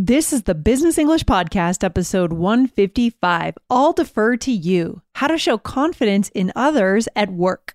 This is the Business English Podcast, episode 155. I'll defer to you. How to show confidence in others at work.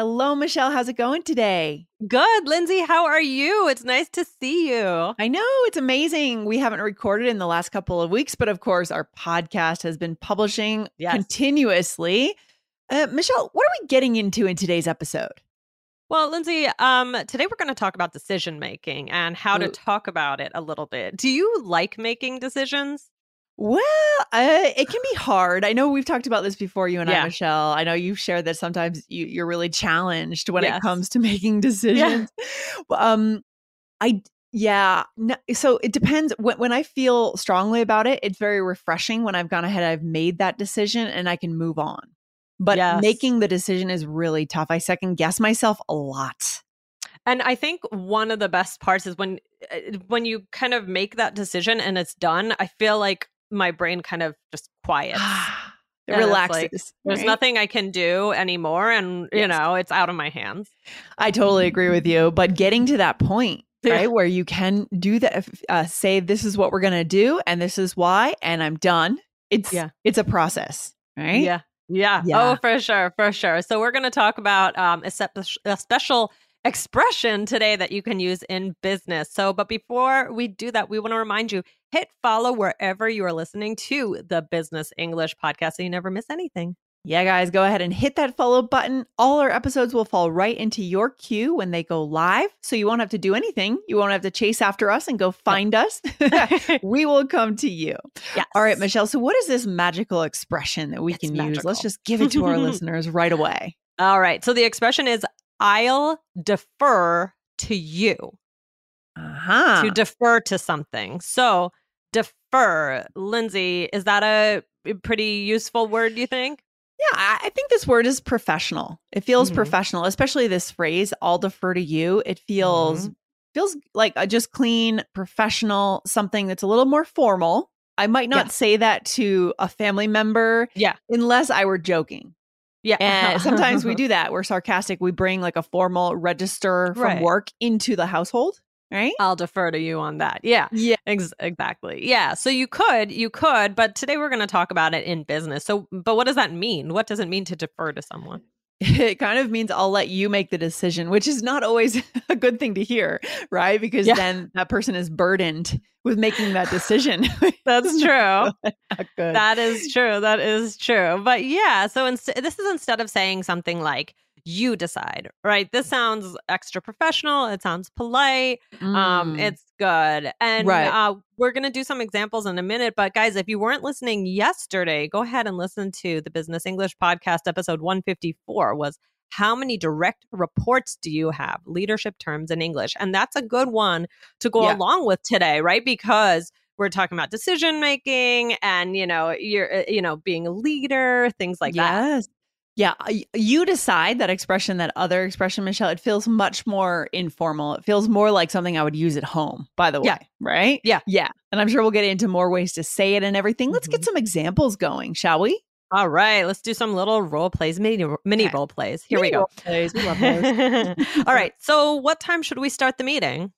Hello, Michelle. How's it going today? Good, Lindsay. How are you? It's nice to see you. I know it's amazing. We haven't recorded in the last couple of weeks, but of course, our podcast has been publishing Yes. continuously. Uh, Michelle, what are we getting into in today's episode? Well, Lindsay, um, today we're going to talk about decision making and how to talk about it a little bit. Do you like making decisions? Well, uh, it can be hard. I know we've talked about this before, you and I, Michelle. I know you've shared that sometimes you, you're really challenged when it comes to making decisions. Well, um, I yeah. No, so it depends. When when I feel strongly about it, it's very refreshing. When I've gone ahead, I've made that decision, and I can move on. But Yes. making the decision is really tough. I second guess myself a lot. And I think one of the best parts is when uh, when you kind of make that decision and it's done. I feel like my brain kind of just quiets. it relaxes. like, There's right? nothing I can do anymore, and you Yes. know it's out of my hands. I totally agree with you. But getting to that point, Yeah. right, where you can do that, uh, say this is what we're gonna do, and this is why, and I'm done. It's Yeah. it's a process, right? Yeah. Yeah. Yeah. Oh, for sure. For sure. So we're going to talk about um, a, sep- a special expression today that you can use in business. So, but before we do that, we want to remind you hit follow wherever you are listening to the Business English podcast so you never miss anything. Yeah, guys, go ahead and hit that follow button. All our episodes will fall right into your queue when they go live. So you won't have to do anything. You won't have to chase after us and go find us. we will come to you. Yes. All right, Michelle. So, what is this magical expression that we It's can use? Let's just give it to our listeners right away. All right. So the expression is I'll defer to you. Uh huh. to defer to something. So, defer, Lindsay, is that a pretty useful word, you think? Yeah, I think this word is professional. It feels Mhm. professional, especially this phrase "I'll defer to you." It feels Mm-hmm. feels like a just clean, professional, something that's a little more formal. I might not Yes. say that to a family member, Yeah. unless I were joking. Yeah. And sometimes we do that. We're sarcastic. We bring like a formal register from Right. work into the household, right? I'll defer to you on that. Yeah. Yeah. Ex- exactly. Yeah. So you could, you could, but today we're going to talk about it in business. So, but what does that mean? What does it mean to defer to someone? it kind of means I'll let you make the decision, which is not always a good thing to hear, right? Because Yeah. then that person is burdened with making that decision. That's true. That is true. That is true. But yeah, so inst- this is instead of saying something like you decide, right? This sounds extra professional. It sounds polite. Um, Mm. it's good. And Right. uh, we're going to do some examples in a minute. But guys, if you weren't listening yesterday, go ahead and listen to the Business English podcast episode 154 was how many direct reports do you have? Leadership terms in English. And that's a good one to go Yeah. along with today, right? Because we're talking about decision making and you know you're uh, you know being a leader things like that yes. Yeah, you decide that expression, that other expression, Michelle. It feels much more informal. It feels more like something I would use at home, by the way. Yeah. Right? Yeah. Yeah. And I'm sure we'll get into more ways to say it and everything. Let's get Mhm. some examples going, shall we? all right let's do some little role plays mini mini Okay. role plays here we go plays. We all right so what time should we start the meeting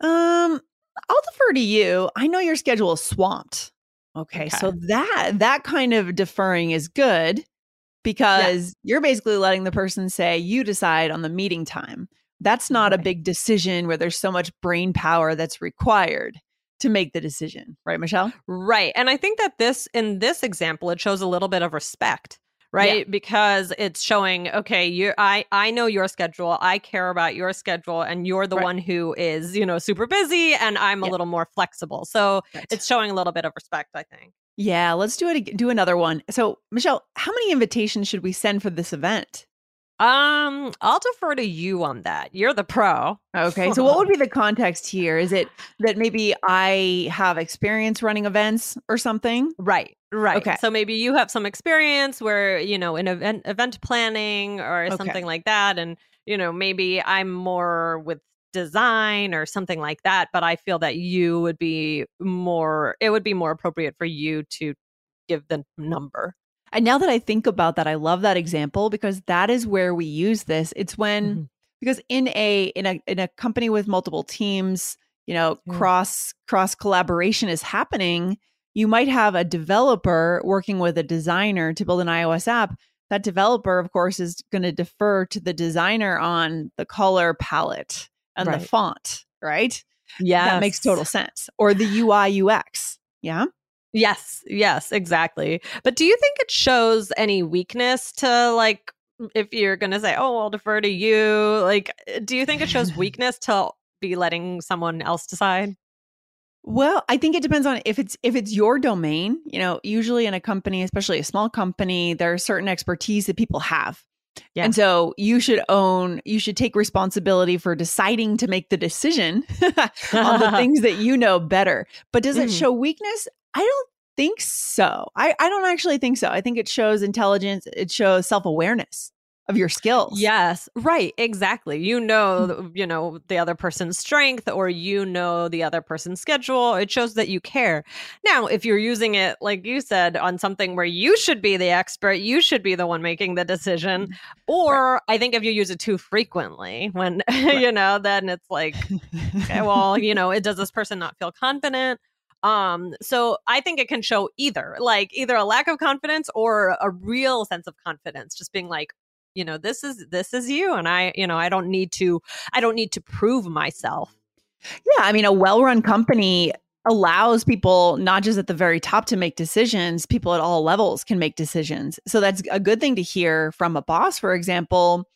Um, I'll defer to you. I know your schedule is swamped. Okay, so that that kind of deferring is good because you're basically letting the person say you decide on the meeting time. That's not a big decision where there's so much brain power that's required to make the decision, right, Michelle? right and i think that this in this example it shows a little bit of respect right? Yeah. Because it's showing, okay, you I I know your schedule. I care about your schedule and you're the right. one who is, you know, super busy and I'm yeah. a little more flexible. So right. it's showing a little bit of respect, I think. Yeah, let's do it do another one. So, Michelle, how many invitations should we send for this event? Um, I'll defer to you on that. You're the pro. Okay. So what would be the context here? Is it that maybe I have experience running events or something? Right. Right. Okay. So maybe you have some experience where, you know, in event event planning or okay. something like that and, you know, maybe I'm more with design or something like that, but I feel that you would be more it would be more appropriate for you to give the number. And now that I think about that, I love that example because that is where we use this. It's when mm-hmm. because in a in a in a company with multiple teams, you know, yeah. cross cross collaboration is happening. You might have a developer working with a designer to build an iOS app. That developer, of course, is going to defer to the designer on the color palette and right. the font, right? Yeah. That makes total sense. Or the UI UX. Yeah. Yes, yes, exactly. But do you think it shows any weakness to like if you're going to say, "Oh, I'll defer to you." Like uh, do you think it shows weakness to be letting someone else decide? Well, I think it depends on if it's if it's your domain, you know, usually in a company, especially a small company, there are certain expertise that people have. Yeah. And so you should own, you should take responsibility for deciding to make the decision on the things that you know better. But does it mm. show weakness? I don't think so. I, I don't actually think so. I think it shows intelligence, it shows self awareness of your skills. Yes, right, exactly. You know, mm. you know the other person's strength or you know the other person's schedule. It shows that you care. Now, if you're using it like you said on something where you should be the expert, you should be the one making the decision. Mm, or right. I think if you use it too frequently when right. you know, then it's like okay, well, you know, it does this person not feel confident? Um, so I think it can show either, like either a lack of confidence or a real sense of confidence, just being like, you know, this is this is you, and I, you know, I don't need to, I don't need to prove myself. Yeah, I mean, a well-run company allows people not just at the very top to make decisions people at all levels can make decisions so that's a good thing to hear from a boss for example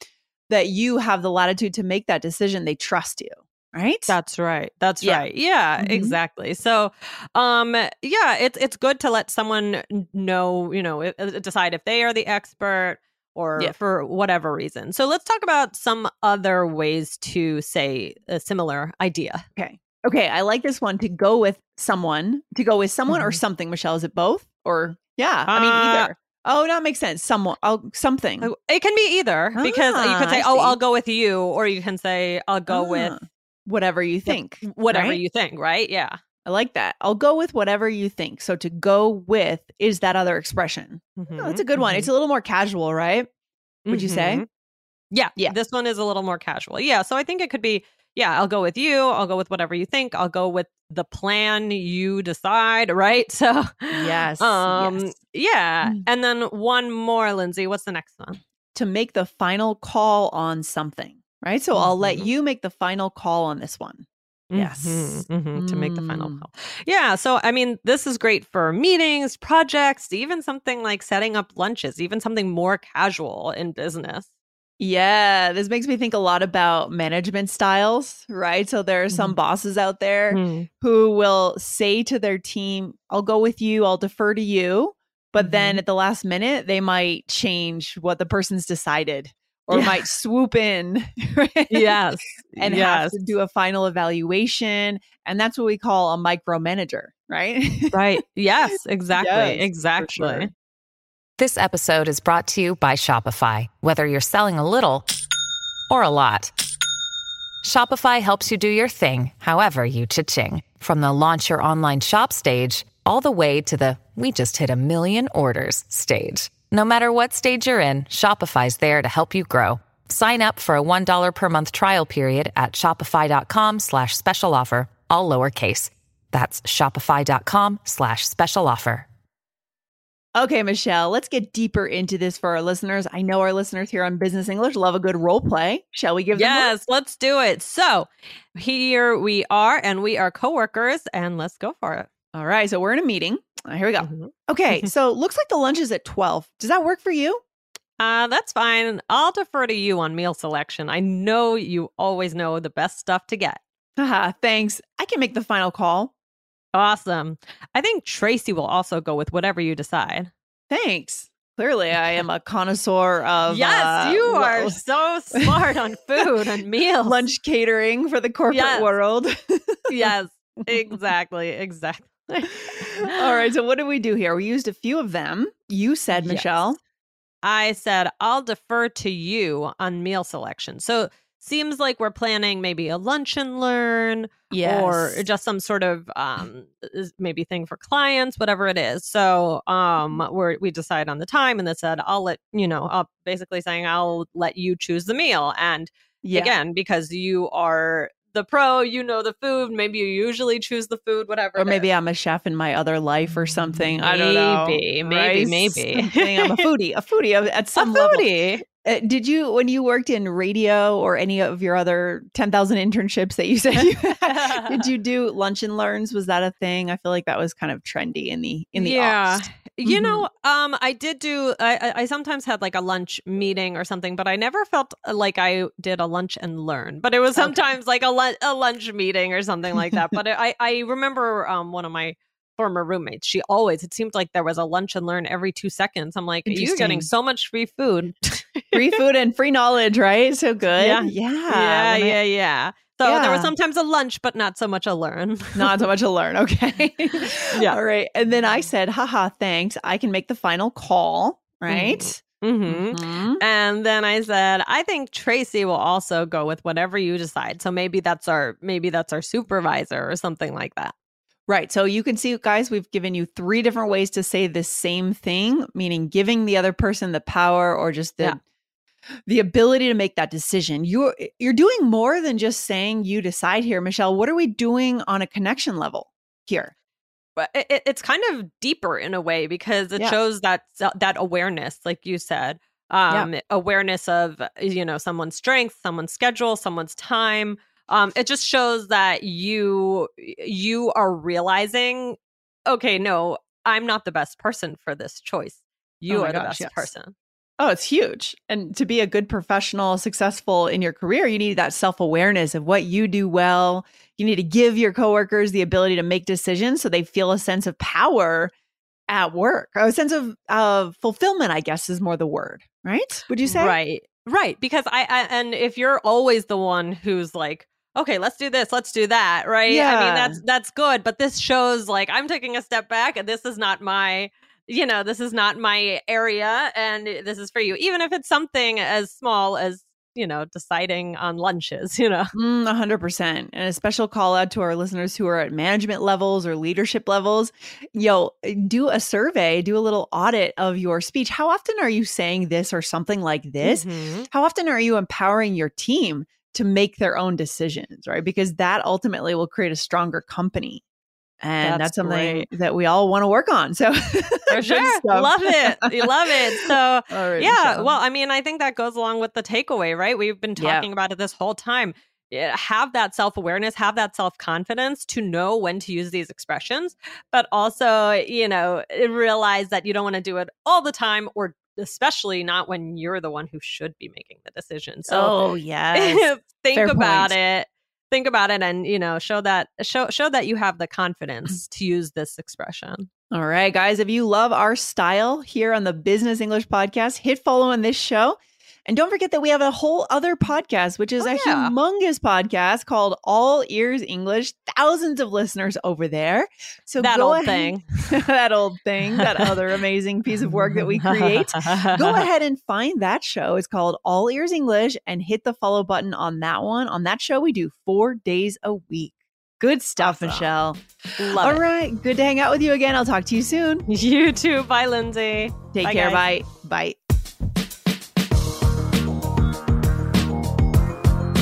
that you have the latitude to make that decision they trust you right that's right that's yeah. right yeah mm-hmm. exactly so um yeah it's it's good to let someone know you know decide if they are the expert or yeah. for whatever reason so let's talk about some other ways to say a similar idea okay okay i like this one to go with someone to go with someone mm-hmm. or something michelle is it both or yeah i mean uh, either Oh, that makes sense. Someone, oh, something. It can be either because ah, you could ah, say, "Oh. I'll go with you," or you can say, "I'll go ah. with whatever you think. Whatever right? you think, right? Yeah. I like that. I'll go with whatever you think. So to go with is that other expression. Mm-hmm. Oh, that's a good one. Mm-hmm. It's a little more casual, right? Would mm-hmm. you say? Mm-hmm. Yeah. Yeah. This one is a little more casual. Yeah. So I think it could be, yeah, I'll go with you. I'll go with whatever you think. I'll go with the plan you decide, right? So Yes. Um yes. yeah. Mm. And then one more, Lindsay. What's the next one? To make the final call on something right? So mm-hmm. I'll let mm-hmm. you make the final call on this one. Yes. Mm-hmm, mm-hmm, to make the final mm. call. Yeah. So, I mean, this is great for meetings, projects, even something like setting up lunches, even something more casual in business. Yeah. This makes me think a lot about management styles, right? So, there are some mm-hmm. bosses out there mm. who will say to their team, I'll go with you, I'll defer to you. But then mm-hmm. at the last minute, they might change what the person's decided or yeah. might swoop in. yes. And yes. have to do a final evaluation. And that's what we call a micromanager, right? right. Yes, exactly. Yes, exactly. Sure. This episode is brought to you by Shopify. Whether you're selling a little or a lot, Shopify helps you do your thing, however you cha-ching. From the launch your online shop stage, all the way to the we just hit a million orders stage. No matter what stage you're in, Shopify's there to help you grow. Sign up for a $1 per month trial period at shopify.com slash special offer, all lowercase. That's shopify.com slash special offer. Okay, Michelle, let's get deeper into this for our listeners. I know our listeners here on Business English love a good role play. Shall we give yes, them Yes, let's do it. So here we are, and we are coworkers, and let's go for it. All right. So we're in a meeting here we go. Mhm. Okay, so looks like the lunch is at 12. Does that work for you? Uh, that's fine. I'll defer to you on meal selection. I know you always know the best stuff to get. Haha, thanks. I can make the final call. Awesome. I think Tracy will also go with whatever you decide. Thanks. Clearly, I am a connoisseur of yes, uh, you are so smart on food and meals. lunch catering for the corporate Yes. world. Yes, exactly. Exactly. All right, so what did we do here? We used a few of them. You said, Yes. Michelle. I said, I'll defer to you on meal selection. So seems like we're planning maybe a lunch and learn or just some sort of um maybe thing for clients, whatever it is. So um we're we decide on the time and they said, I'll let you know, I'll basically saying I'll let you choose the meal. And yeah. again, because you are the pro, you know the food, maybe you usually choose the food, whatever. Or maybe. I'm a chef in my other life or something. I don't know. Maybe, maybe, right? maybe. I'm a foodie. A foodie at a some level. foodie. Uh, did you, when you worked in radio or any of your other 10,000 internships that you said you had, did you do lunch and learns? Was that a thing? I feel like that was kind of trendy in the, in the yeah. You Mhm. know, um, I did do. I, I- sometimes had like a lunch meeting or something, but I never felt uh, like I did a lunch and learn. But it was Okay. sometimes like a, a lunch meeting or something like that. but I I remember um one of my former roommates. She always it seemed like there was a lunch and learn every two seconds. I'm like, you're getting so much free food. Free food and free knowledge, right? So good. Yeah. Yeah. yeah, When I- yeah, yeah. So there was sometimes a lunch, but not so much a learn. Not so much a learn. Okay. Yeah. All right. And then I said, haha, thanks. I can make the final call. Right. hmm Mhm. And then I said, I think Tracy will also go with whatever you decide. So maybe that's our maybe that's our supervisor or something like that. Right. So you can see, guys, we've given you three different ways to say the same thing, meaning giving the other person the power or just the Yeah. The ability to make that decision. You're you're doing more than just saying you decide here, Michelle. What are we doing on a connection level here? But it, it- it's kind of deeper in a way because it Yeah. shows that that awareness, like you said, Yeah. um, awareness of you know someone's strength, someone's schedule, someone's time. Um, it just shows that you you are realizing, okay, no, I'm not the best person for this choice. You Oh are the best yes. person. Oh, it's huge. And to be a good professional, successful in your career, you need that self awareness of what you do well. You need to give your coworkers the ability to make decisions so they feel a sense of power at work, or a sense of of fulfillment. I guess is more the word, right? Would you say? Right. Right. Because I, I and if you're always the one who's like, okay, let's do this, let's do that, right? Yeah. I mean, that's that's good, but this shows like I'm taking a step back and this is not my you know, this is not my area and this is for you. Even if it's something as small as, you know, deciding on lunches, you know. Mm, 100%. And a special call out to our listeners who are at management levels or leadership levels. Yo, do a survey, do a little audit of your speech. How often are you saying this or something like this? Mhm. How often are you empowering your team to make their own decisions, right? Because that ultimately will create a stronger company. And that's, That's something that we all want to work on. So, For sure. Love it. You love it. So right, yeah Michelle. well i mean i think that goes along with the takeaway right we've been Yeah. talking about it this whole time have that self-awareness have that self-confidence to know when to use these expressions but also you know eh, realize that you don't want to do it all the time or especially not when you're the one who should be making the decision so oh, yes. think Fair about point. it think about it and you know show that show show that you have the mm-hmm. confidence to use this expression All right, guys. If you love our style here on the Business English Podcast, hit follow on this show. And don't forget that we have a whole other podcast, which is Oh, a yeah. humongous podcast called All Ears English. Thousands of listeners over there. So that go old ahead- thing that old thing, that other amazing piece of work that we create. Go ahead and find that show. It's called All Ears English and hit the follow button on that one. On that show, we do four days a week. Good stuff, Awesome. Michelle. Love All it. right. Good to hang out with you again. I'll talk to you soon. You too. Bye, Lindsay. Take Bye, care. guys. Bye. Bye.